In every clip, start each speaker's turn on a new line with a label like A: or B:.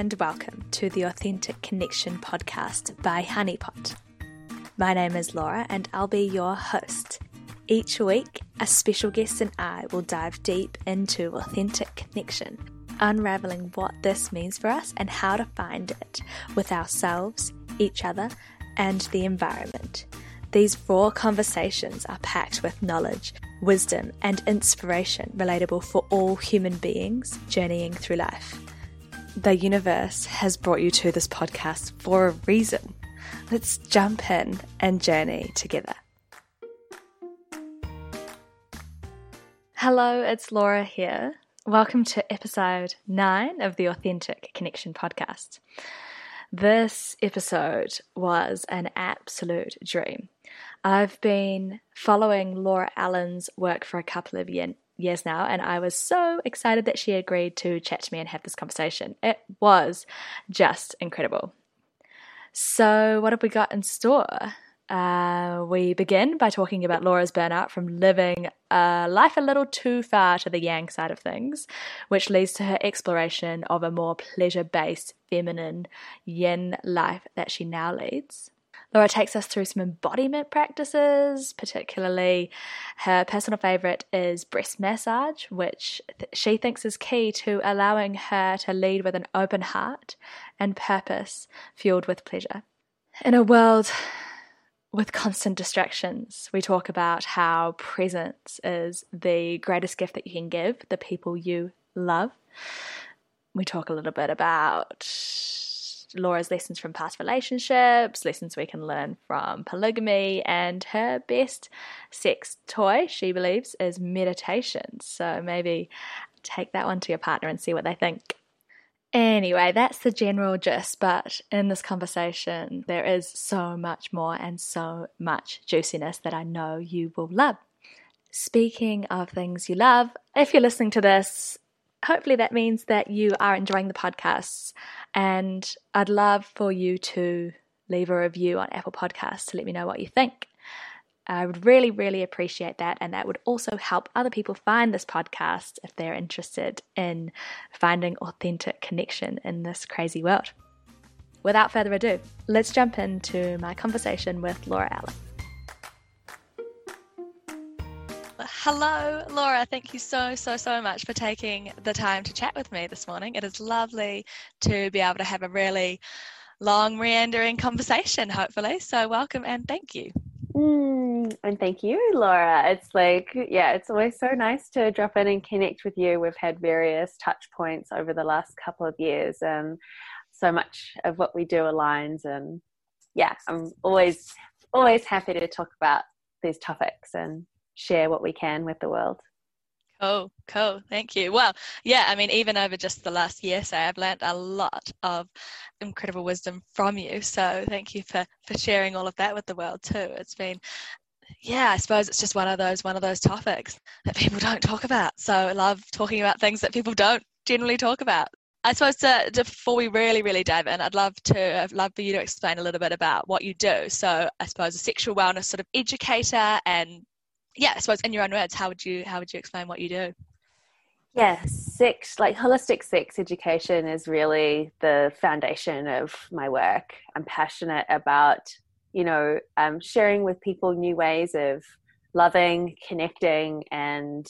A: and welcome to the Authentic Connection podcast by Honeypot. My name is Laura and I'll be your host. Each week, a special guest and I will dive deep into authentic connection, unraveling what this means for us and how to find it with ourselves, each other, and the environment. These raw conversations are packed with knowledge, wisdom, and inspiration relatable for all human beings journeying through life. The universe has brought you to this podcast for a reason. Let's jump in and journey together. Hello, it's Laura here. Welcome to episode 9 of the Authentic Connection podcast. This episode was an absolute dream. I've been following Laura Allen's work for a couple of years now, and I was so excited that she agreed to chat to me and have this conversation. It was just incredible. So, what have we got in store? Uh, we begin by talking about Laura's burnout from living a life a little too far to the yang side of things, which leads to her exploration of a more pleasure based, feminine yin life that she now leads. Laura takes us through some embodiment practices, particularly her personal favorite is breast massage, which th- she thinks is key to allowing her to lead with an open heart and purpose fueled with pleasure. In a world with constant distractions, we talk about how presence is the greatest gift that you can give the people you love. We talk a little bit about Laura's lessons from past relationships, lessons we can learn from polygamy, and her best sex toy, she believes, is meditation. So maybe take that one to your partner and see what they think. Anyway, that's the general gist, but in this conversation, there is so much more and so much juiciness that I know you will love. Speaking of things you love, if you're listening to this hopefully that means that you are enjoying the podcasts. And I'd love for you to leave a review on Apple Podcasts to let me know what you think. I would really, really appreciate that. And that would also help other people find this podcast if they're interested in finding authentic connection in this crazy world. Without further ado, let's jump into my conversation with Laura Allen. Hello, Laura. Thank you so, so, so much for taking the time to chat with me this morning. It is lovely to be able to have a really long, meandering conversation, hopefully. So, welcome and thank you.
B: Mm, and thank you, Laura. It's like, yeah, it's always so nice to drop in and connect with you. We've had various touch points over the last couple of years, and so much of what we do aligns. And yeah, I'm always, always happy to talk about these topics and share what we can with the world.
A: Cool, cool. Thank you. Well, yeah, I mean, even over just the last year, so I've learned a lot of incredible wisdom from you. So thank you for for sharing all of that with the world too. It's been yeah, I suppose it's just one of those one of those topics that people don't talk about. So I love talking about things that people don't generally talk about. I suppose to, to, before we really, really dive in, I'd love to I'd love for you to explain a little bit about what you do. So I suppose a sexual wellness sort of educator and yeah, I suppose in your own words, how would you how would you explain what you do?
B: Yeah, sex like holistic sex education is really the foundation of my work. I'm passionate about you know um, sharing with people new ways of loving, connecting, and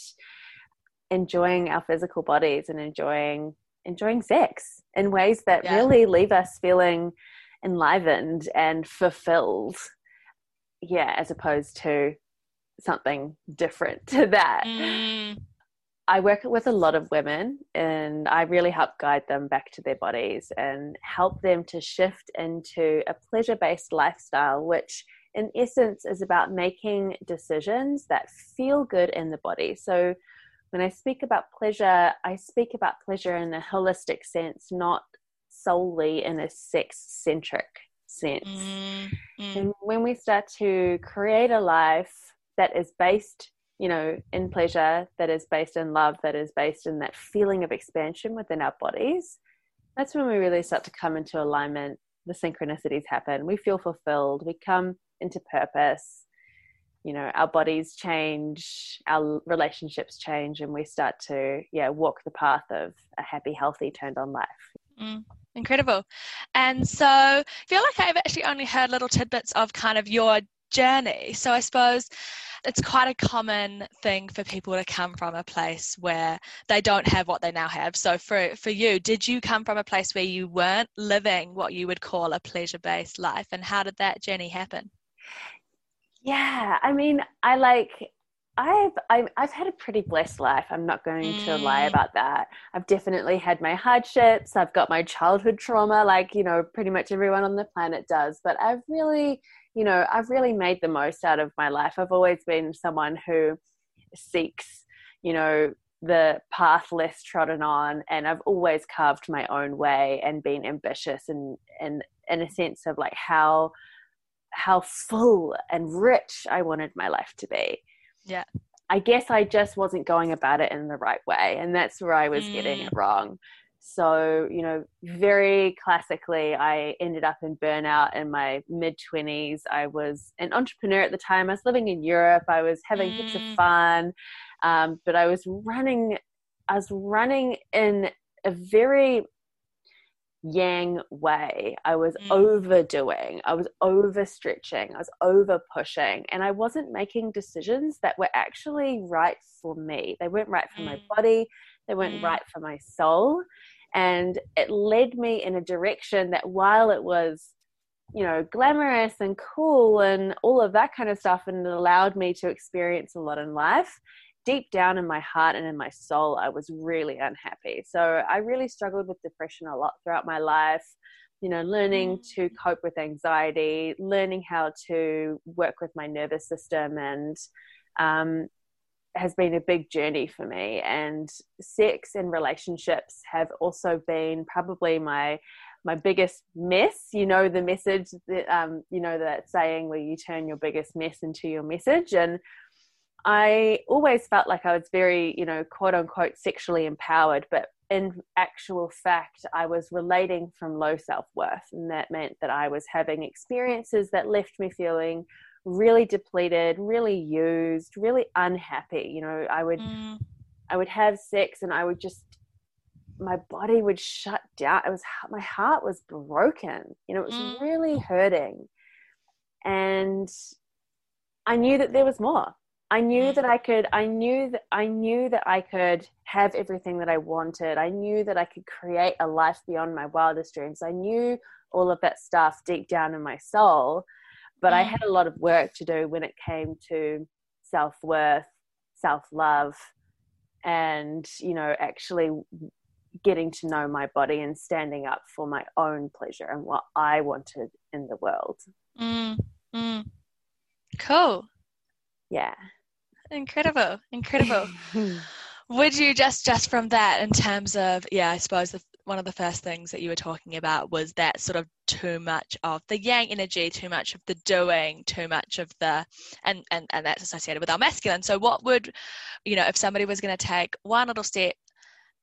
B: enjoying our physical bodies and enjoying enjoying sex in ways that yeah. really leave us feeling enlivened and fulfilled yeah as opposed to something different to that. Mm. I work with a lot of women and I really help guide them back to their bodies and help them to shift into a pleasure based lifestyle, which in essence is about making decisions that feel good in the body. So when I speak about pleasure, I speak about pleasure in a holistic sense, not solely in a sex centric sense. Mm, mm. And when we start to create a life that is based you know in pleasure that is based in love that is based in that feeling of expansion within our bodies that's when we really start to come into alignment the synchronicities happen we feel fulfilled we come into purpose you know our bodies change our relationships change and we start to yeah walk the path of a happy healthy turned on life
A: mm. incredible. And so I feel like I've actually only heard little tidbits of kind of your journey. So I suppose it's quite a common thing for people to come from a place where they don't have what they now have. So for for you, did you come from a place where you weren't living what you would call a pleasure-based life and how did that journey happen?
B: Yeah, I mean, I like I've, I've I've had a pretty blessed life. I'm not going to lie mm. about that. I've definitely had my hardships. I've got my childhood trauma, like you know, pretty much everyone on the planet does. But I've really, you know, I've really made the most out of my life. I've always been someone who seeks, you know, the path less trodden on, and I've always carved my own way and been ambitious and and in a sense of like how how full and rich I wanted my life to be.
A: Yeah.
B: I guess I just wasn't going about it in the right way. And that's where I was mm. getting it wrong. So, you know, very classically, I ended up in burnout in my mid 20s. I was an entrepreneur at the time. I was living in Europe. I was having mm. heaps of mm. fun. Um, but I was running, I was running in a very yang way. I was mm. overdoing, I was overstretching, I was over pushing, and I wasn't making decisions that were actually right for me. They weren't right for mm. my body, they weren't mm. right for my soul. And it led me in a direction that while it was, you know, glamorous and cool and all of that kind of stuff, and it allowed me to experience a lot in life, deep down in my heart and in my soul, I was really unhappy. So I really struggled with depression a lot throughout my life. You know, learning mm. to cope with anxiety, learning how to work with my nervous system, and um, has been a big journey for me. And sex and relationships have also been probably my my biggest mess. You know the message that um, you know that saying where you turn your biggest mess into your message, and I always felt like I was very, you know, quote unquote sexually empowered, but in actual fact, I was relating from low self worth. And that meant that I was having experiences that left me feeling really depleted, really used, really unhappy. You know, I would. Mm. I would have sex and I would just my body would shut down. It was my heart was broken. You know, it was mm. really hurting. And I knew that there was more. I knew mm. that I could I knew that I knew that I could have everything that I wanted. I knew that I could create a life beyond my wildest dreams. I knew all of that stuff deep down in my soul, but I mm. had a lot of work to do when it came to self-worth, self-love and, you know, actually getting to know my body and standing up for my own pleasure and what I wanted in the world.
A: Mm, mm. Cool.
B: Yeah.
A: Incredible, incredible. Would you just just from that, in terms of yeah, I suppose the, one of the first things that you were talking about was that sort of too much of the yang energy, too much of the doing, too much of the and and and that's associated with our masculine. So what would you know if somebody was going to take one little step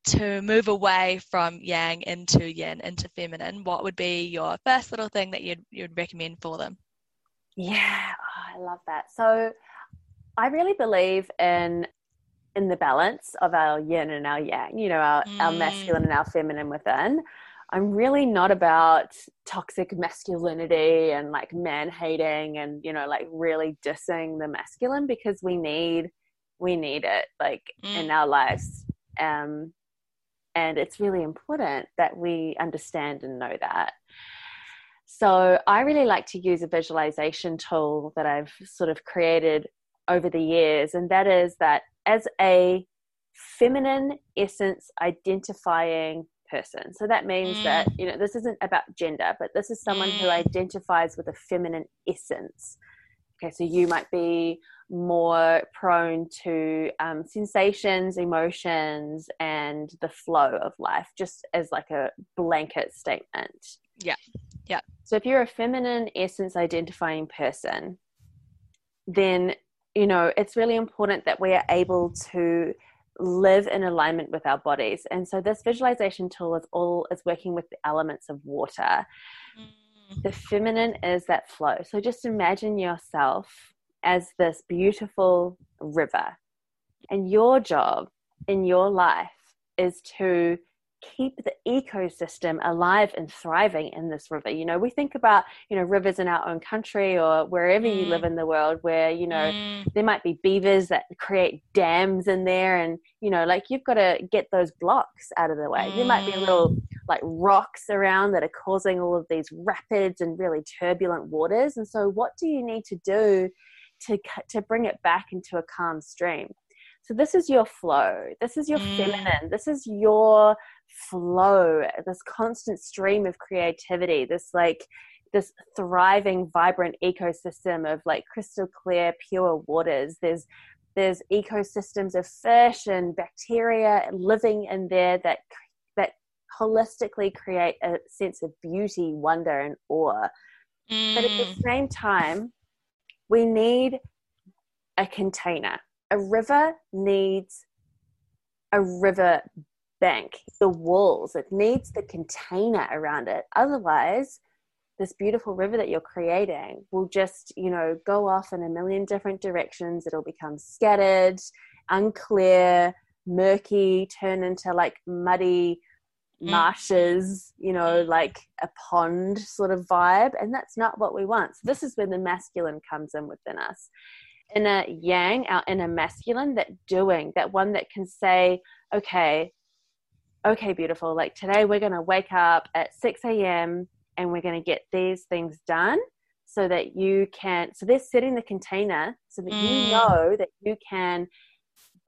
A: to move away from yang into yin into feminine, what would be your first little thing that you'd you'd recommend for them?
B: Yeah, oh, I love that. So I really believe in in the balance of our yin and our yang, you know, our, mm. our masculine and our feminine within. I'm really not about toxic masculinity and like man hating and, you know, like really dissing the masculine because we need we need it like mm. in our lives. Um and it's really important that we understand and know that. So I really like to use a visualization tool that I've sort of created over the years, and that is that as a feminine essence identifying person. So that means mm. that, you know, this isn't about gender, but this is someone mm. who identifies with a feminine essence. Okay, so you might be more prone to um, sensations, emotions, and the flow of life, just as like a blanket statement.
A: Yeah, yeah.
B: So if you're a feminine essence identifying person, then you know, it's really important that we are able to live in alignment with our bodies. And so this visualization tool is all is working with the elements of water. Mm. The feminine is that flow. So just imagine yourself as this beautiful river. And your job in your life is to keep the ecosystem alive and thriving in this river you know we think about you know rivers in our own country or wherever mm. you live mm. in the world where you know mm. there might be beavers that create dams in there and you know like you've got to get those blocks out of the way mm. there might be little mm. like rocks around that are causing all of these rapids and really turbulent waters and so what do you need to do to to bring it back into a calm stream so this is your flow. This is your mm. feminine. This is your flow, this constant stream of creativity, this like this thriving, vibrant ecosystem of like crystal clear, pure waters. There's there's ecosystems of fish and bacteria living in there that that holistically create a sense of beauty, wonder, and awe. Mm. But at the mm. same time, we need a container. A river needs a river bank, the walls. It needs the container around it. Otherwise, this beautiful river that you're creating will just, you know, go off in a million different directions. It'll become scattered, unclear, murky, turn into like muddy mm. marshes, you know, like a pond sort of vibe. And that's not what we want. So, this is when the masculine comes in within us. Inner yang, our inner masculine, that doing, that one that can say, okay, okay, beautiful, like today we're going to wake up at 6 a.m. and we're going to get these things done so that you can, so they're setting the container so that mm. you know that you can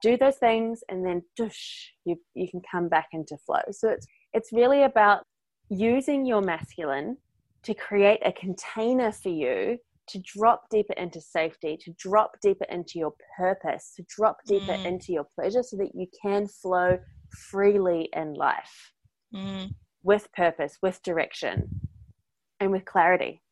B: do those things and then dush, you, you can come back into flow. So it's, it's really about using your masculine to create a container for you to drop deeper into safety, to drop deeper into your purpose, to drop deeper mm. into your pleasure so that you can flow freely in life mm. with purpose, with direction, and with clarity.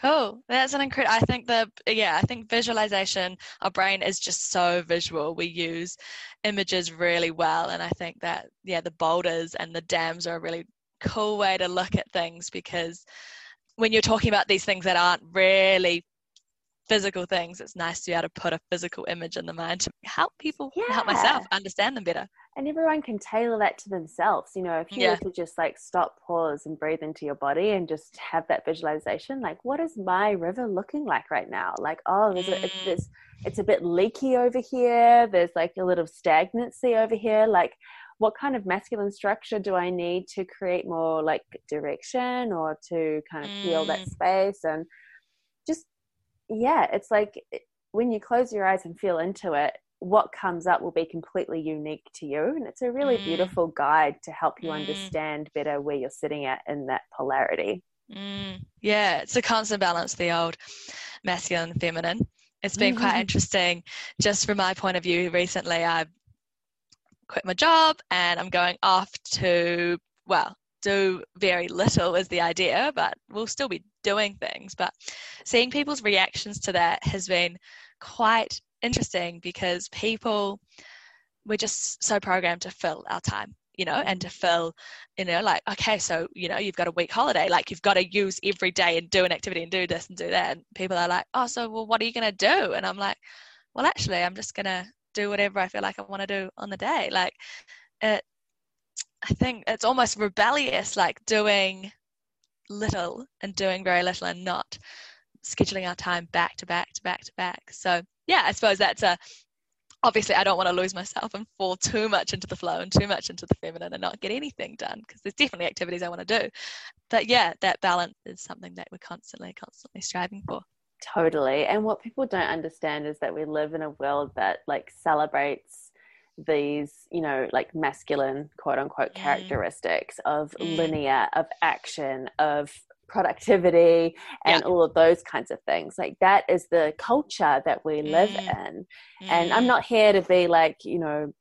A: Cool. That's an incredible. I think the yeah, I think visualization. Our brain is just so visual. We use images really well, and I think that yeah, the boulders and the dams are a really cool way to look at things because when you're talking about these things that aren't really physical things, it's nice to be able to put a physical image in the mind to help people, yeah. help myself understand them better.
B: And everyone can tailor that to themselves. You know, if you yeah. were to just like stop, pause, and breathe into your body and just have that visualization, like, what is my river looking like right now? Like, oh, there's mm. a, it's, it's a bit leaky over here. There's like a little stagnancy over here. Like, what kind of masculine structure do I need to create more like direction or to kind of feel that mm. space and yeah, it's like when you close your eyes and feel into it, what comes up will be completely unique to you. And it's a really mm. beautiful guide to help you mm. understand better where you're sitting at in that polarity.
A: Mm. Yeah, it's a constant balance, the old masculine and feminine. It's been quite mm-hmm. interesting. Just from my point of view, recently I've quit my job and I'm going off to, well, do very little is the idea, but we'll still be doing things. But seeing people's reactions to that has been quite interesting because people, we're just so programmed to fill our time you know, and to fill, you know, like, okay, so, you know, you've got a week holiday, like you've got to use every day and do an activity and do this and do that. And people are like, oh, so, well, what are you going to do? And I'm like, well, actually, I'm just going to do whatever I feel like I want to do on the day. Like, it, I think it's almost rebellious, like doing little and doing very little and not scheduling our time back to back to back to back. So yeah, I suppose that's a obviously I don't want to lose myself and fall too much into the flow and too much into the feminine and not get anything done because there's definitely activities I want to do. But yeah, that balance is something that we're constantly, constantly striving for.
B: Totally. And what people don't understand is that we live in a world that like celebrates these, you know, like masculine quote unquote characteristics of mm. linear, of action, of productivity and yeah. all of those kinds of things like that is the culture that we live mm. in and i'm mm. not here to be like you know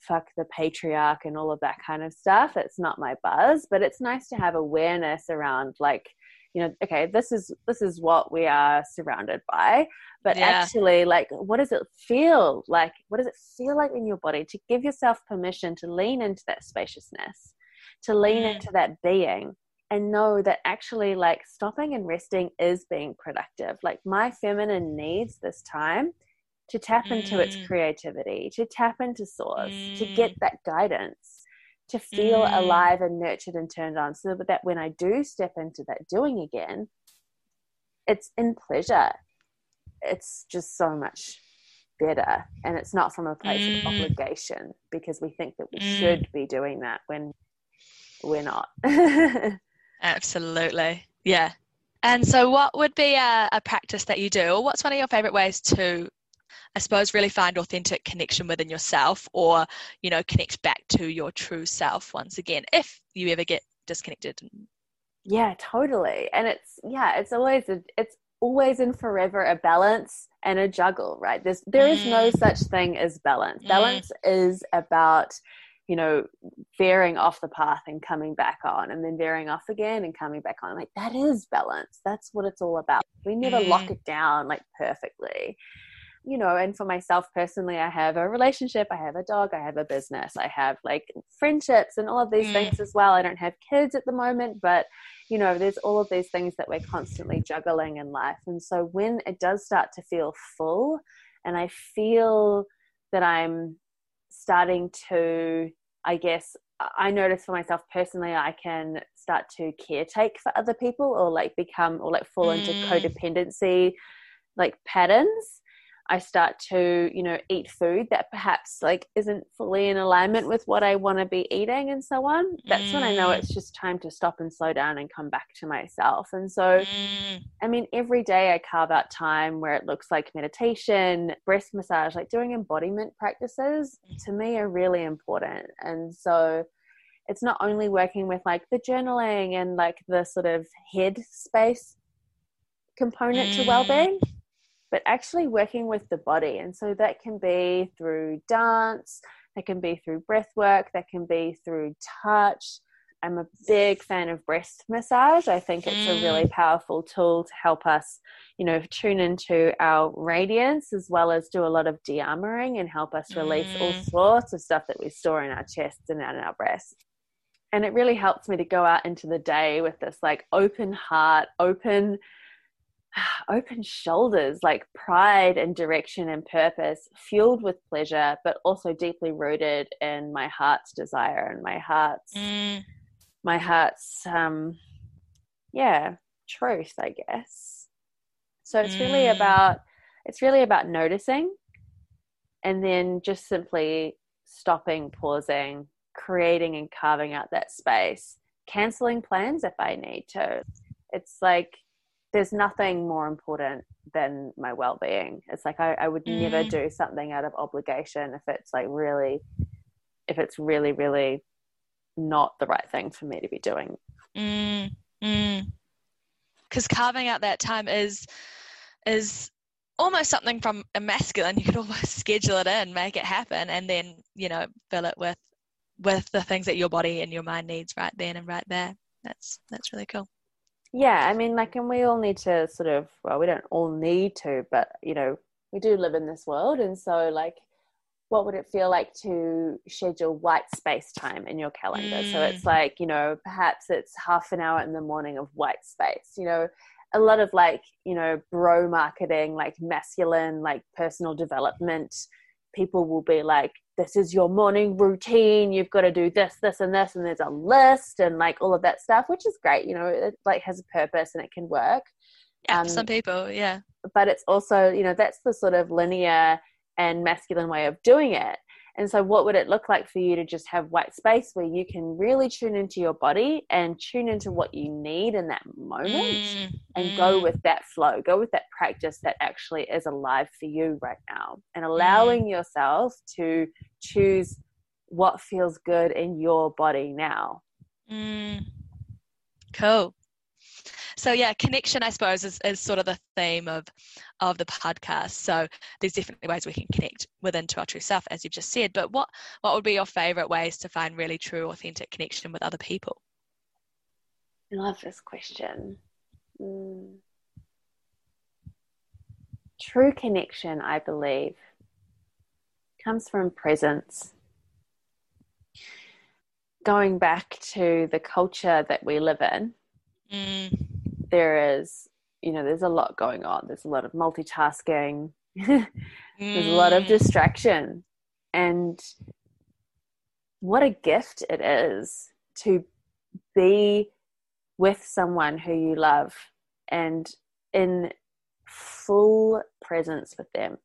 B: fuck the patriarch and all of that kind of stuff it's not my buzz but it's nice to have awareness around like you know okay this is this is what we are surrounded by but yeah. actually like what does it feel like what does it feel like in your body to give yourself permission to lean into that spaciousness to lean mm. into that being and know that actually like stopping and resting is being productive like my feminine needs this time to tap into its mm. creativity to tap into source mm. to get mm. that guidance to feel
A: Mm.
B: alive and nurtured and turned on so that when I do step into that doing again, it's in pleasure. It's just so much better. And it's not from a place of
A: Mm.
B: obligation because we think that we
A: Mm.
B: should be doing that when we're not.
A: Absolutely. Yeah. And so, what would be a, a practice that you do, or what's one of your favorite ways to, I suppose, really find authentic connection within yourself, or you know, connect back to your true self once again, if you ever get disconnected?
B: Yeah, totally. And it's yeah, it's always a, it's always and forever a balance and a juggle, right? There's there is no
A: Mm.
B: such thing as balance.
A: Mm.
B: Balance is about you know veering off the path and coming back on and then veering off again and coming back on like that is balance that's what it's all about we never lock
A: Mm.
B: it down like perfectly you know and for myself personally i have a relationship i have a dog i have a business i have like friendships and all of these
A: Mm.
B: things as well i don't have kids at the moment but you know there's all of these things that we're constantly juggling in life and so when it does start to feel full and i feel that i'm starting to i guess i notice for myself personally i can start to caretake for other people or like become or like fall into
A: Mm.
B: codependency like patterns i start to you know eat food that perhaps like isn't fully in alignment with what i want to be eating and so on that's when i know
A: Mm.
B: it's just time to stop and slow down and come back to myself and so
A: Mm,
B: I mean, every day I carve out time where it looks like meditation, breast massage, like doing embodiment practices to me are really important. And so it's not only working with like the journaling and like the sort of head space component to
A: Mm.
B: well-being but actually working with the body. And so that can be through dance that can be through breath work that can be through touch. I'm a big fan of breast massage. I think it's a really powerful tool to help us you know tune into our radiance as well as do a lot of de-armoring and help us release all
A: Mm.
B: sorts of stuff that we store in our chests and out in our breasts. And it really helps me to go out into the day with this like open heart open open shoulders like pride and direction and purpose fueled with pleasure but also deeply rooted in my heart's desire and my heart's
A: mm,
B: my heart's um yeah truth i guess. So it's really
A: Mm.
B: about it's really about noticing and then just simply stopping pausing creating and carving out that space canceling plans if i need to. It's like there's nothing more important than my well-being it's like i, I would never
A: Mm.
B: do something out of obligation if it's like really if it's really really not the right thing for me to be doing
A: mm, mm. Because carving out that time is is almost something from a masculine. You could almost schedule it in, make it happen, and then you know fill it with with the things that your body and your mind needs right then and right there. That's that's really cool.
B: Yeah i mean like and we all need to sort of well we don't all need to but you know we do live in this world and so like what would it feel like to schedule white space time in your calendar so
A: Mm.
B: it's like you know perhaps it's half an hour in the morning of white space you know a lot of like you know bro marketing like masculine like personal development people will be like this is your morning routine you've got to do this this and this and there's a list and like all of that stuff which is great you know it like has a purpose and it can work
A: Yeah,
B: Um,
A: for some people, yeah.
B: but it's also you know that's the sort of linear and masculine way of doing it and so what would it look like for you to just have white space where you can really tune into your body and tune into what you need in that moment
A: Mm,
B: and go
A: mm,
B: with that flow go with that practice that actually is alive for you right now and allowing yourself to choose what feels good in your body now
A: mm. Cool. So yeah, connection, I suppose, is, is sort of the theme of of the podcast. So there's definitely ways we can connect within to our true self, as you've just said. But what what would be your favorite ways to find really true, authentic connection with other people?
B: I love this question. Mm. True connection, I believe, comes from presence. Going back to the culture that we live in,
A: Mm,
B: there is, you know, there's a lot going on. There's a lot of multitasking, there's a lot of
A: mm,
B: distraction. And what a gift it is to be with someone who you love and in full presence with them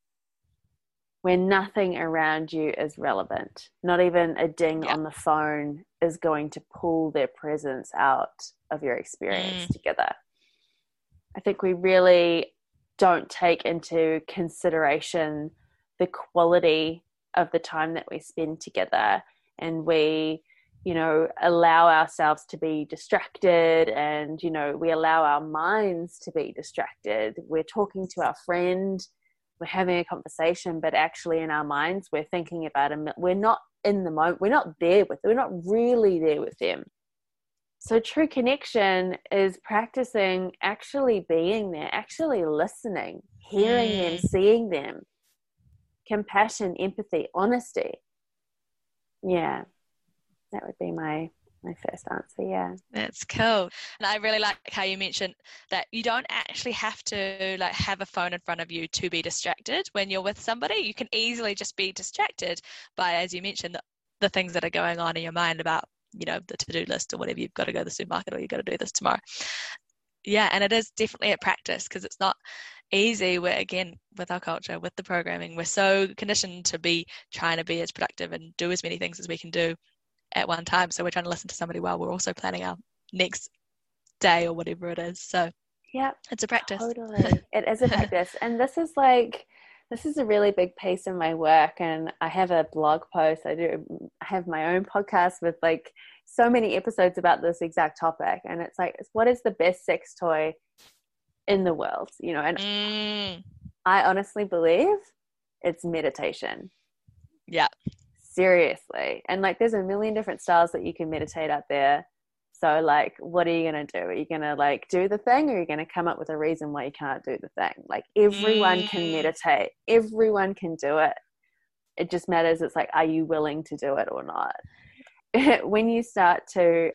B: where nothing around you is relevant. Not even a ding yeah. on the phone is going to pull their presence out of your experience mm. together. I think we really don't take into consideration the quality of the time that we spend together and we you know allow ourselves to be distracted and you know we allow our minds to be distracted we're talking to our friend we're having a conversation but actually in our minds we're thinking about them we're not in the moment we're not there with them we're not really there with them. So true connection is practicing actually being there actually listening hearing mm. them seeing them. Compassion empathy honesty. Yeah. That would be my my first answer yeah.
A: That's cool. And i really like how you mentioned that you don't actually have to like have a phone in front of you to be distracted. When you're with somebody you can easily just be distracted by as you mentioned the, the things that are going on in your mind about you know the to-do list or whatever you've got to go to the supermarket or you've got to do this tomorrow. Yeah and it is definitely a practice because it's not easy. We're again with our culture with the programming we're so conditioned to be trying to be as productive and do as many things as we can do at one time. So we're trying to listen to somebody while we're also planning our next day or whatever it is. So
B: yeah,
A: it's a practice.
B: Totally, it is a practice, and this is like this is a really big piece of my work. And I have a blog post. I do. I have my own podcast with like so many episodes about this exact topic, and it's like, what is the best sex toy in the world? You know, and mm. I honestly believe it's meditation.
A: Yeah
B: seriously. And like there's a million different styles that you can meditate out there. So like what are you going to do? Are you going to like do the thing or are you going to come up with a reason why you can't do the thing? Like everyone mm. can meditate. Everyone can do it. It just matters it's like are you willing to do it or not? When you start to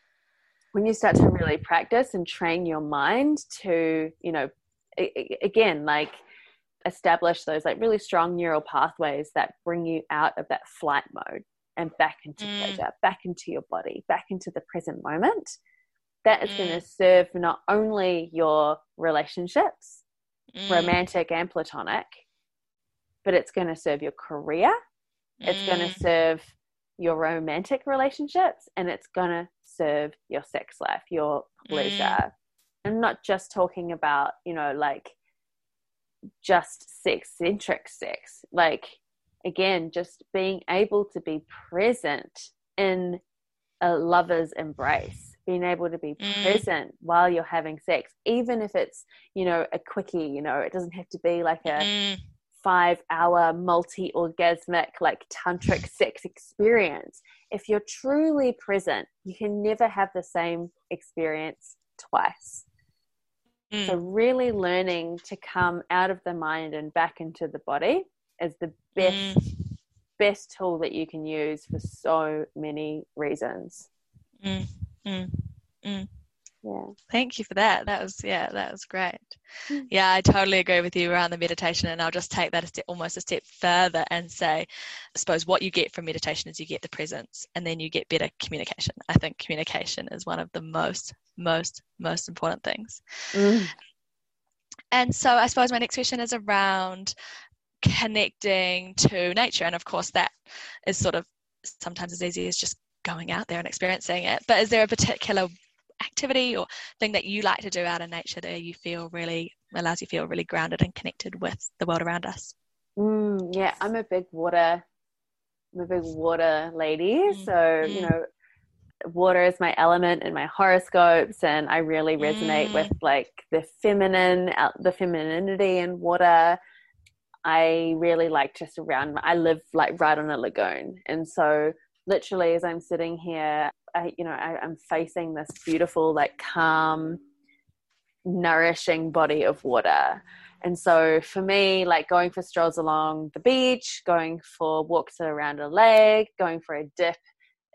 B: when you start to really practice and train your mind to you know again like establish those like really strong neural pathways that bring you out of that flight mode and back into mm. pleasure, back into your body, back into the present moment. That is mm. going to serve not only your relationships, mm. romantic and platonic, but it's going to serve your career. It's going to mm. serve your romantic relationships and it's going to serve your sex life, your pleasure. Mm. I'm not just talking about, you know, like just sex centric sex. Like, again, just being able to be present in a lover's embrace, being able to be mm. present while you're having sex, even if it's, you know, a quickie, you know, it doesn't have to be like a mm. five hour multi orgasmic, like tantric sex experience. If you're truly present, you can never have the same experience twice. Mm. So, really learning to come out of the mind and back into the body is the best mm. best tool that you can use for so many reasons.
A: Mm. mm. mm.
B: Yeah.
A: Thank you for that. That was yeah, that was great. Mm. Yeah, I totally agree with you around the meditation, and I'll just take that a step, almost a step further, and say, I suppose what you get from meditation is you get the presence, and then you get better communication. I think communication is one of the most, most, most important things. Mm. And so, I suppose my next question is around connecting to nature, and of course, that is sort of sometimes as easy as just going out there and experiencing it. But is there a particular activity or thing that you like to do out in nature that you feel really allows you feel really grounded and connected with the world around us?
B: Mm, yeah, I'm a big water, I'm a big water lady. Mm, so mm. you know, water is my element in my horoscopes, and I really resonate with mm. like the feminine, the femininity in water. I really like just around. I live like right on a lagoon, and so literally as I'm sitting here, I, you know, I, I'm facing this beautiful, like calm, nourishing body of water. And so for me, like going for strolls along the beach, going for walks around a lake, going for a dip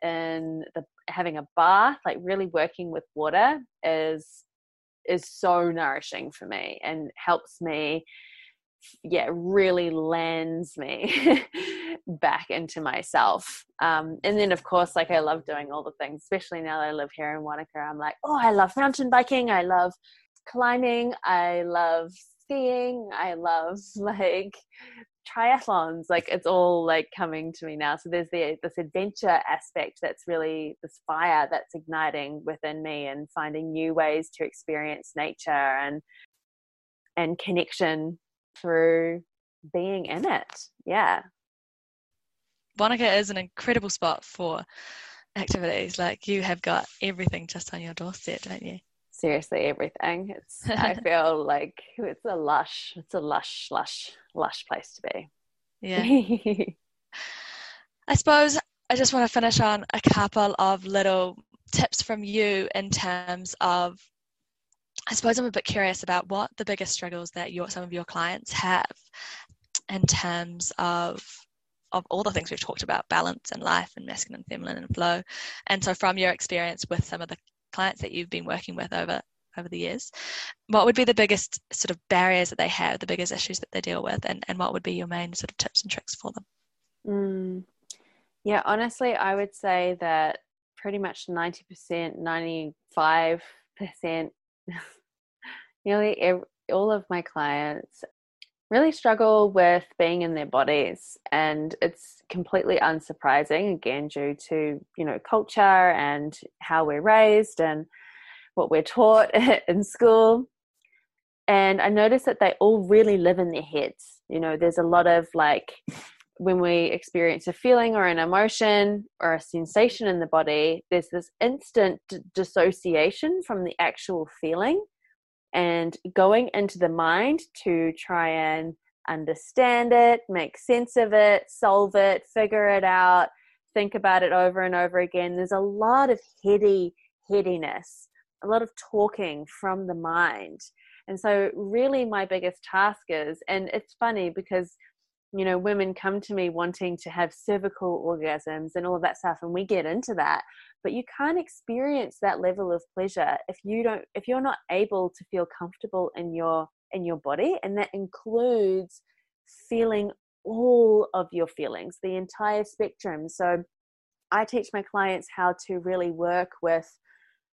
B: in the having a bath, like really working with water is is so nourishing for me and helps me yeah, really lands me back into myself. Um, and then, of course, like I love doing all the things, especially now that I live here in Wanaka. I'm like, oh, I love mountain biking. I love climbing. I love skiing. I love like triathlons like it's all like coming to me now. So there's the this adventure aspect that's really this fire that's igniting within me and finding new ways to experience nature and and connection through being in it. Yeah.
A: Wanaka is an incredible spot for activities. Like you have got everything just on your doorstep don't you
B: seriously everything. It's i feel like it's a lush it's a lush lush lush place to be.
A: Yeah. I suppose i just want to finish on a couple of little tips from you in terms of i suppose i'm a bit curious about what the biggest struggles that your some of your clients have in terms of of all the things we've talked about balance and life and masculine and feminine and flow. And so from your experience with some of the clients that you've been working with over over the years what would be the biggest sort of barriers that they have the biggest issues that they deal with and, and what would be your main sort of tips and tricks for them
B: mm. yeah honestly i would say that pretty much 90% 95% nearly every, all of my clients really struggle with being in their bodies and it's completely unsurprising again due to you know culture and how we're raised and what we're taught in school. And i notice that they all really live in their heads. You know there's a lot of like when we experience a feeling or an emotion or a sensation in the body there's this instant dissociation from the actual feeling and going into the mind to try and understand it, make sense of it, solve it, figure it out, think about it over and over again. There's a lot of heady headiness, a lot of talking from the mind. And so, really, my biggest task is, and it's funny because you know, women come to me wanting to have cervical orgasms and all of that stuff, and we get into that but you can't experience that level of pleasure if you don't if you're not able to feel comfortable in your in your body and that includes feeling all of your feelings the entire spectrum. So i teach my clients how to really work with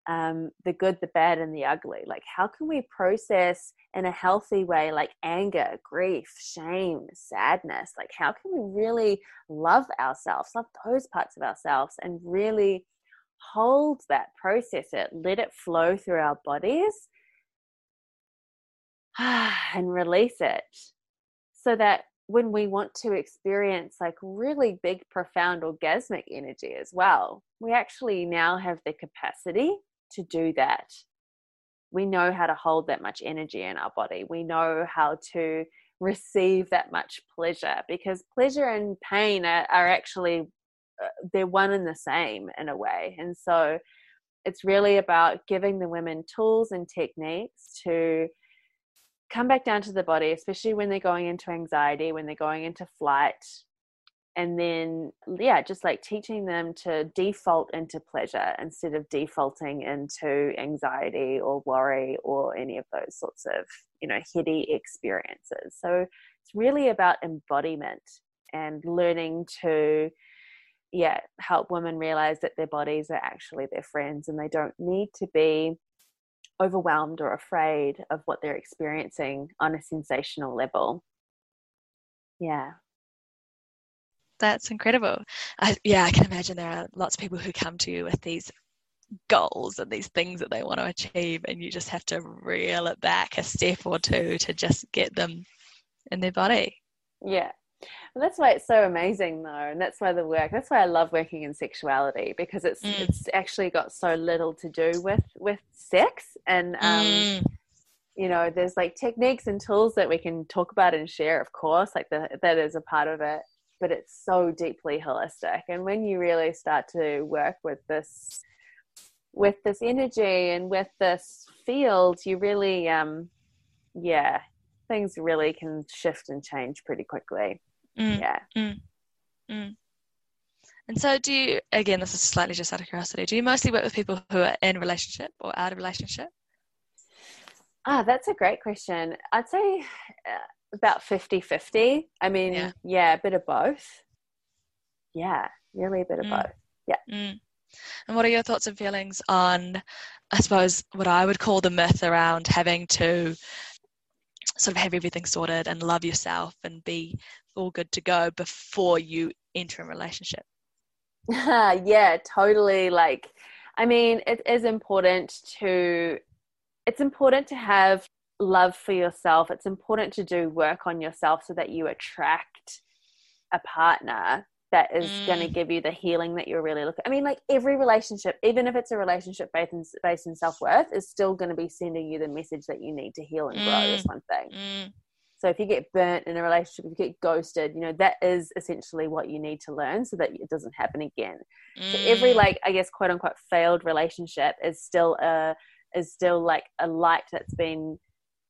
B: um, the good, the bad, and the ugly. Like, how can we process in a healthy way, like anger, grief, shame, sadness? Like, how can we really love ourselves, love those parts of ourselves, and really hold that, process it, let it flow through our bodies, and release it so that when we want to experience like really big, profound orgasmic energy as well, we actually now have the capacity to do that. We know how to hold that much energy in our body. We know how to receive that much pleasure because pleasure and pain are, are actually uh, they're one and the same in a way. And so it's really about giving the women tools and techniques to come back down to the body, especially when they're going into anxiety, when they're going into flight. And then, yeah, just like teaching them to default into pleasure instead of defaulting into anxiety or worry or any of those sorts of, you know, heady experiences. So it's really about embodiment and learning to yeah help women realize that their bodies are actually their friends and they don't need to be overwhelmed or afraid of what they're experiencing on a sensational level yeah
A: that's incredible I, yeah i can imagine there are lots of people who come to you with these goals and these things that they want to achieve and you just have to reel it back a step or two to just get them in their body
B: yeah and that's why it's so amazing though and that's why the work that's why i love working in sexuality because it's mm. it's actually got so little to do with with sex and um mm. you know there's like techniques and tools that we can talk about and share of course like the, that is a part of it but it's so deeply holistic and when you really start to work with this with this energy and with this field you really um yeah things really can shift and change pretty quickly
A: Mm,
B: yeah.
A: Mm, mm. And so, do you, again, this is slightly just out of curiosity, do you mostly work with people who are in relationship or out of relationship?
B: Ah, that's a great question. I'd say uh, about 50 50. I mean, yeah. yeah, a bit of both. yeah, really a bit of mm. both. Yeah.
A: Mm. And what are your thoughts and feelings on, I suppose, what I would call the myth around having to sort of have everything sorted and love yourself and be all good to go before you enter a relationship?
B: yeah, totally. Like, I mean, it is important to it's important to have love for yourself. It's important to do work on yourself so that you attract a partner that is mm. going to give you the healing that you're really looking. I mean, like every relationship, even if it's a relationship based in, based in self worth, is still going to be sending you the message that you need to heal and grow. Mm. Is one thing. Mm. So if you get burnt in a relationship, if you get ghosted, you know that is essentially what you need to learn so that it doesn't happen again. So every mm. like I guess quote unquote failed relationship is still a is still like a light that's been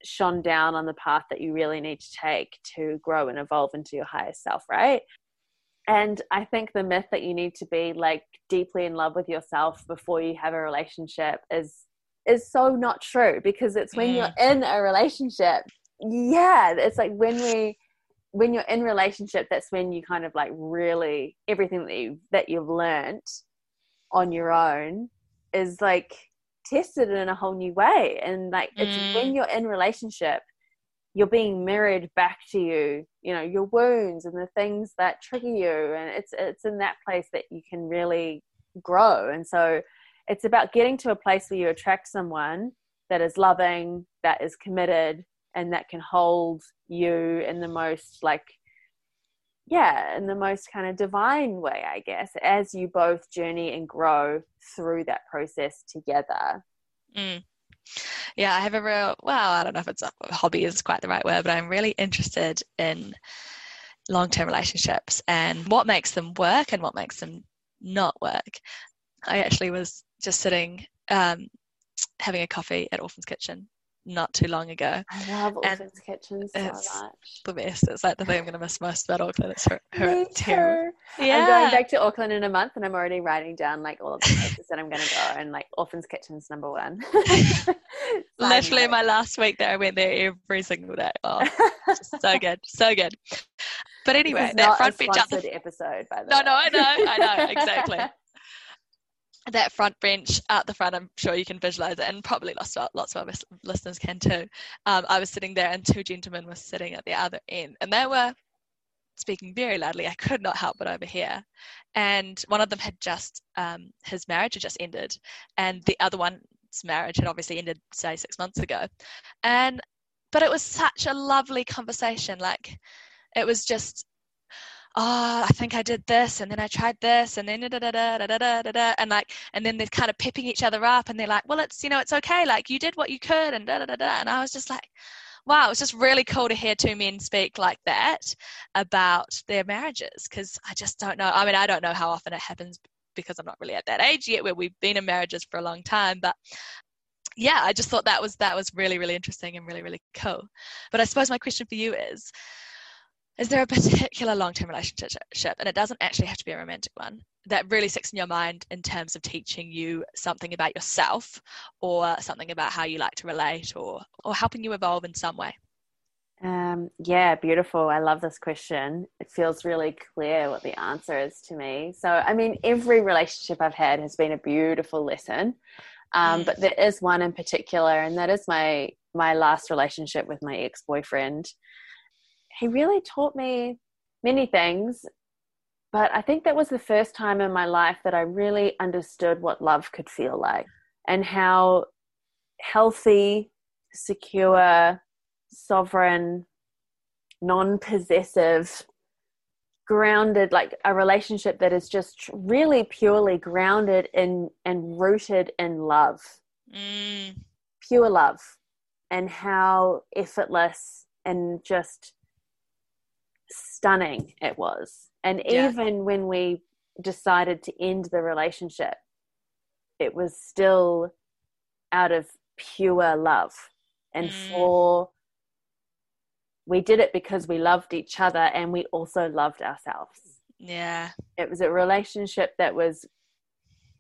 B: shone down on the path that you really need to take to grow and evolve into your highest self, right? and i think the myth that you need to be like deeply in love with yourself before you have a relationship is is so not true because it's when mm. you're in a relationship yeah it's like when we when you're in relationship that's when you kind of like really everything that you that you've learned on your own is like tested in a whole new way. And like it's mm. when you're in relationship you're being mirrored back to you you know your wounds and the things that trigger you. And it's it's in that place that you can really grow. And so it's about getting to a place where you attract someone that is loving that is committed and that can hold you in the most like yeah in the most kind of divine way i guess as you both journey and grow through that process together.
A: Mm. Yeah, I have a real, well, I don't know if it's a hobby is quite the right word, but I'm really interested in long term relationships and what makes them work and what makes them not work. I actually was just sitting um, having a coffee at Orphan's Kitchen not too long ago.
B: I love Orphan's Kitchen so much.
A: The best. It's like the thing I'm going to miss most about Auckland. It's her, her
B: terror. Yeah. I'm going back to Auckland in a month and I'm already writing down like all of the places that I'm going to go and like Orphan's Kitchen's number one.
A: Literally my last week there, I went there every single day. Oh, so good. So good. But anyway,
B: that front bench up episode by the
A: No,
B: way.
A: no, I know, I know, exactly that front bench at the front, I'm sure you can visualize it, and probably lots of, lots of our listeners can too. Um, I was sitting there, and two gentlemen were sitting at the other end, and they were speaking very loudly. I could not help but overhear. And one of them had just, um, his marriage had just ended, and the other one's marriage had obviously ended, say, six months ago. And, but it was such a lovely conversation. Like, it was just oh, I think I did this, and then I tried this, and then da da da da da da da da, and like, and then they're kind of pepping each other up, and they're like, well, it's you know, it's okay, like you did what you could, and da da da and I was just like, wow, it was just really cool to hear two men speak like that about their marriages, because I just don't know. I mean, I don't know how often it happens because I'm not really at that age yet where we've been in marriages for a long time, but yeah, I just thought that was that was really really interesting and really really cool. But I suppose my question for you is is there a particular long-term relationship and it doesn't actually have to be a romantic one that really sticks in your mind in terms of teaching you something about yourself or something about how you like to relate or or helping you evolve in some way?
B: Um, yeah beautiful. I love this question. It feels really clear what the answer is to me. So i mean every relationship i've had has been a beautiful lesson. Um, mm. but there is one in particular and that is my my last relationship with my ex-boyfriend he really taught me many things. But I think that was the first time in my life that I really understood what love could feel like and how healthy, secure, sovereign, non possessive, grounded, like a relationship that is just really purely grounded in and rooted in love. Mm. Pure love. And how effortless and just stunning it was. And yeah. even when we decided to end the relationship, it was still out of pure love. And mm. for we did it because we loved each other and we also loved ourselves.
A: Yeah.
B: It was a relationship that was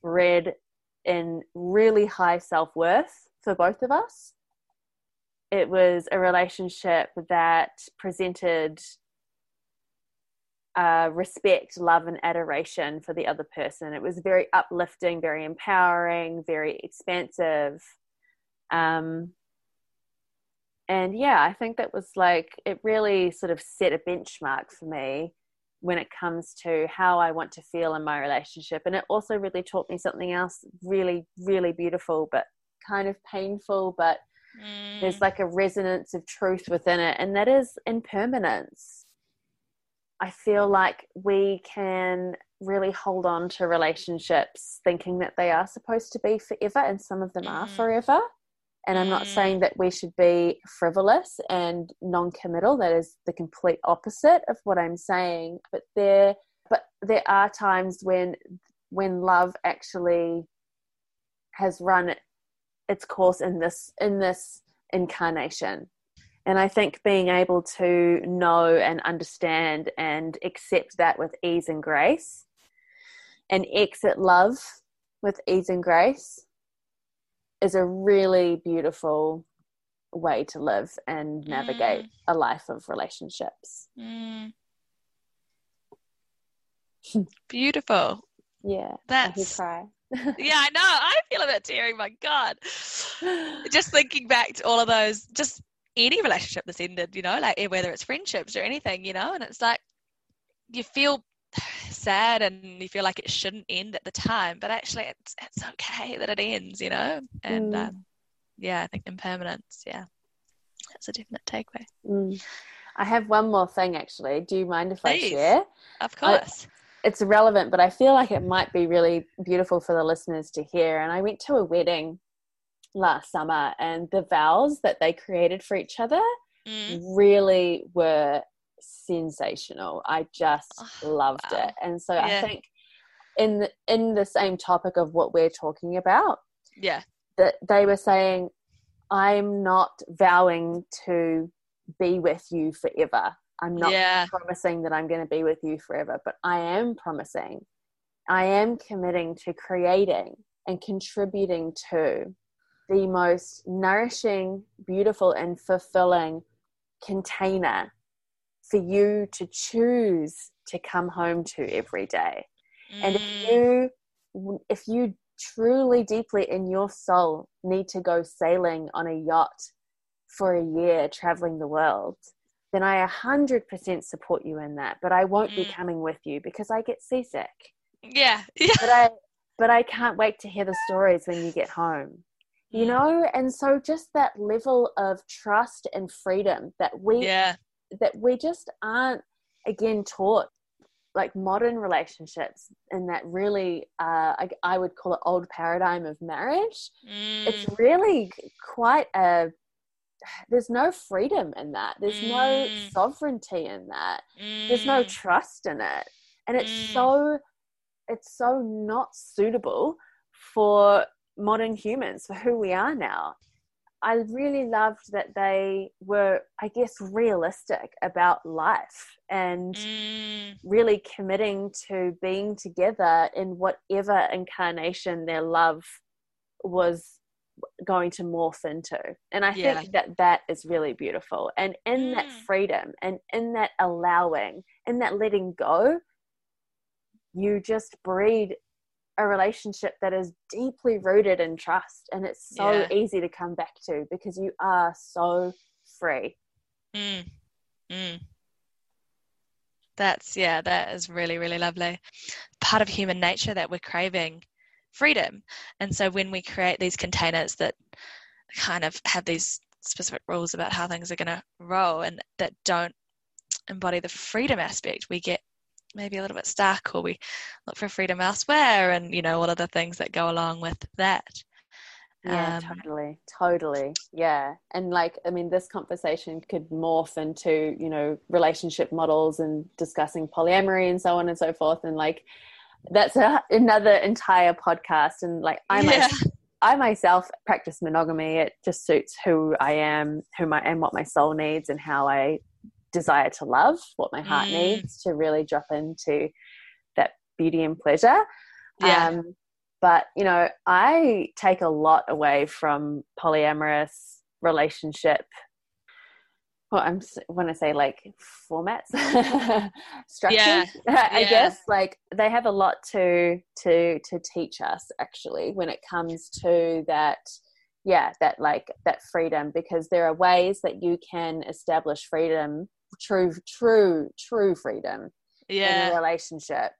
B: bred in really high self worth for both of us. It was a relationship that presented uh, respect, love, and adoration for the other person. It was very uplifting, very empowering, very expansive. Um, and yeah, I think that was like, it really sort of set a benchmark for me when it comes to how I want to feel in my relationship. And it also really taught me something else really, really beautiful, but kind of painful, but mm. there's like a resonance of truth within it. And that is impermanence. I feel like we can really hold on to relationships thinking that they are supposed to be forever, and some of them are forever. And I'm not mm. saying that we should be frivolous and non-committal. That is the complete opposite of what I'm saying. But there, but there are times when when love actually has run its course in this in this incarnation. And I think being able to know and understand and accept that with ease and grace and exit love with ease and grace is a really beautiful way to live and navigate mm. a life of relationships.
A: Mm. Beautiful.
B: Yeah.
A: That's
B: cry.
A: yeah, I know. I feel a bit teary. My God. Just thinking back to all of those, just any relationship that's ended, you know, like whether it's friendships or anything, you know, and it's like you feel sad and you feel like it shouldn't end at the time, but actually it's it's okay that it ends, you know. And mm. um, yeah, I think impermanence, yeah, that's a definite takeaway.
B: Mm. I have one more thing actually. Do you mind if
A: Please.
B: I share?
A: Of course.
B: I, it's irrelevant, but I feel like it might be really beautiful for the listeners to hear. And I went to a wedding last summer, and the vows that they created for each other mm. really were sensational. I just oh, loved wow. it. And so yeah. I think in the, in the same topic of what we're talking about,
A: yeah,
B: that they were saying, I'm not vowing to be with you forever. I'm not yeah. promising that I'm going to be with you forever, but I am promising, I am committing to creating and contributing to the most nourishing, beautiful, and fulfilling container for you to choose to come home to every day. Mm. And if mm. you if you truly deeply in your soul need to go sailing on a yacht for a year traveling the world, then I 100% support you in that. But I won't mm. be coming with you because I get seasick.
A: Yeah. yeah.
B: But I but I can't wait to hear the stories when you get home. You mm. know, and so just that level of trust and freedom that we
A: yeah
B: that we just aren't again taught like modern relationships in that really uh, I, I, would call it old paradigm of marriage mm. it's really quite a there's no freedom in that there's mm. no sovereignty in that mm. there's no mm. trust in it and it's mm. so it's so not suitable for modern humans for who we are now I really loved that they were, I guess, realistic about life and mm. really committing to being together in whatever incarnation their love was going to morph into. And I yeah. think that that is really beautiful. And in mm. that freedom and in that allowing, in that letting go, you just breed a relationship that is deeply rooted in trust and it's so yeah. easy to come back to because you are so free
A: mm. Mm. that's yeah that is really really lovely part of human nature that we're craving freedom and so when we create these containers that kind of have these specific rules about how things are going to roll and that don't embody the freedom aspect we get maybe a little bit stuck or we look for freedom elsewhere and you know all of the things that go along with that.
B: Yeah um, totally totally. Yeah and like i mean this conversation could morph into you know relationship models and discussing polyamory and so on and so forth and like that's a, another entire podcast and like i yeah. myself, i myself practice monogamy. It just suits who i am who i am what my soul needs and how i desire to love, what my heart mm. needs to really drop into that beauty and pleasure. Yeah. Um, but you know, I take a lot away from polyamorous relationship well, I'm want to say like formats, structures.
A: Yeah.
B: I
A: Yeah.
B: guess like they have a lot to to to teach us actually when it comes to that. Yeah, that like that freedom because there are ways that you can establish freedom, true, true, true freedom in a
A: Yeah.
B: relationship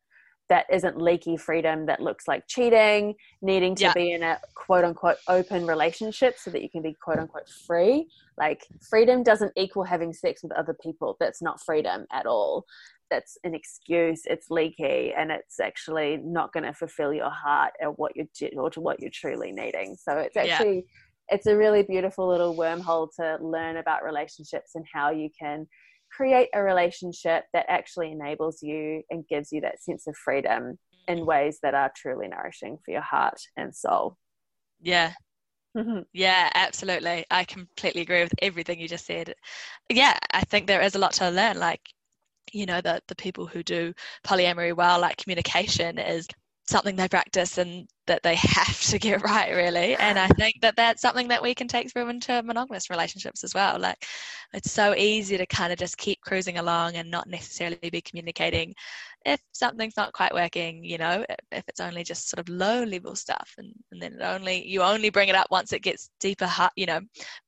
B: that isn't leaky freedom that looks like cheating, needing to
A: Yeah.
B: be in a quote unquote open relationship so that you can be quote unquote free. Like freedom doesn't equal having sex with other people. That's not freedom at all. That's an excuse. It's leaky, and it's actually not going to fulfill your heart or what you're or to what you're truly needing. So it's
A: Yeah.
B: actually it's a really beautiful little wormhole to learn about relationships and how you can create a relationship that actually enables you and gives you that sense of freedom in mm-hmm. ways that are truly nourishing for your heart and soul.
A: Yeah. Mm-hmm. Yeah, absolutely. I completely agree with everything you just said. Yeah, I think there is a lot to learn. Like, you know, the the people who do polyamory well, like communication is something they practice and that they have to get right, really. And I think that that's something that we can take through into monogamous relationships as well. Like, it's so easy to kind of just keep cruising along and not necessarily be communicating if something's not quite working, you know, if it's only just sort of low level stuff and, and then it only you only bring it up once it gets deeper, you know,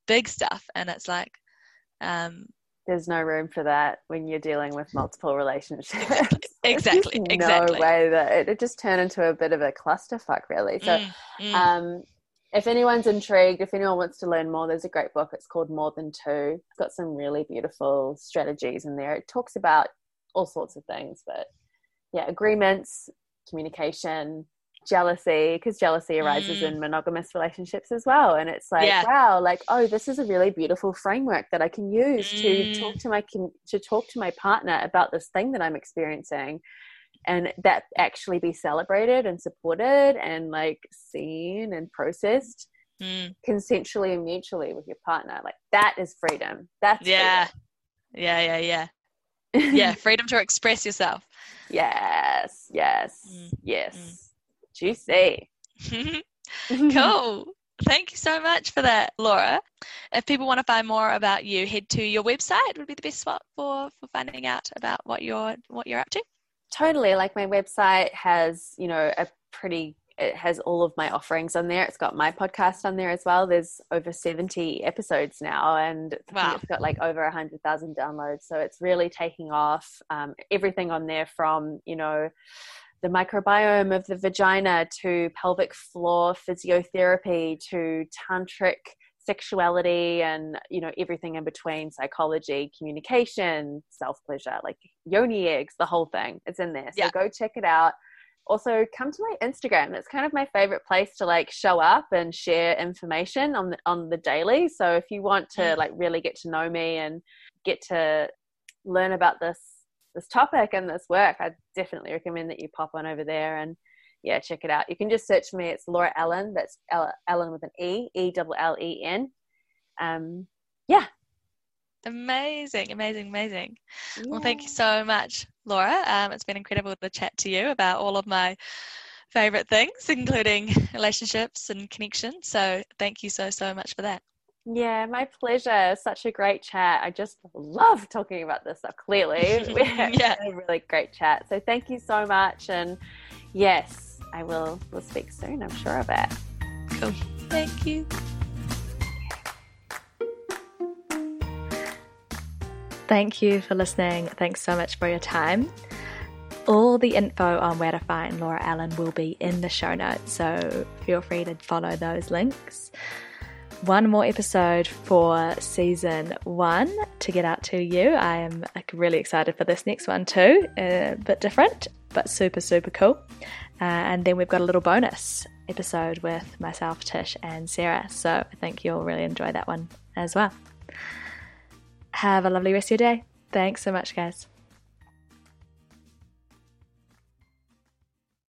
A: big stuff. And it's like, um,
B: There's no room for that when you're dealing with multiple relationships.
A: Exactly,
B: just
A: exactly.
B: No way that it, it just turned into a bit of a clusterfuck, really. So,
A: Mm, mm.
B: um, if anyone's intrigued, if anyone wants to learn more, there's a great book. It's called More Than Two. It's got some really beautiful strategies in there. It talks about all sorts of things, but yeah, agreements, communication, jealousy, because jealousy arises
A: Mm.
B: in monogamous relationships as well. And it's like,
A: Yeah.
B: wow, like oh, this is a really beautiful framework that I can use to
A: Mm.
B: talk to my to talk to my partner about this thing that I'm experiencing and that actually be celebrated and supported and like seen and processed
A: Mm.
B: consensually and mutually with your partner like that is freedom that's
A: Yeah. Yeah, yeah, yeah.
B: freedom.
A: Yeah, freedom to express yourself.
B: yes yes
A: Mm,
B: yes juicy
A: cool. Thank you so much for that, Laura. If people want to find more about you, head to your website. Would be the best spot for, for finding out about what you're what you're up to.
B: totally like my website has you know a pretty it has all of my offerings on there it's got my podcast on there as well there's over 70 episodes now and
A: Wow.
B: it's got like over 100000 downloads so it's really taking off um, everything on there from you know the microbiome of the vagina to pelvic floor physiotherapy to tantric sexuality and you know everything in between psychology communication self pleasure like yoni eggs the whole thing it's in there so
A: Yeah.
B: go check it out also come to my instagram it's kind of my favorite place to like show up and share information on the on the daily so if you want to
A: Mm.
B: like really get to know me and get to learn about this this topic and this work i definitely recommend that you pop on over there and yeah, check it out. You can just search me. It's Laura Ellen. That's Ellen with an E, E double L E N. Um, yeah.
A: Amazing, amazing, amazing. Well, thank you so much, Laura. Um, it's been incredible to chat to you about all of my favorite things, including relationships and connections. So, thank you so, so much for that.
B: Yeah, my pleasure. Such a great chat. I just love talking about this stuff. Clearly, we had
A: Yeah.
B: a really great chat. So thank you so much. And yes, I will. We'll speak soon. I'm sure of it.
A: Cool. Thank you.
C: Thank you for listening. Thanks so much for your time. All the info on where to find Laura Ellen will be in the show notes, so feel free to follow those links. One more episode for season one to get out to you. I am really excited for this next one too. A bit different, but super, super cool. Uh, and then we've got a little bonus episode with myself, Tish, and Sarah. So I think you'll really enjoy that one as well. Have a lovely rest of your day. Thanks so much, guys.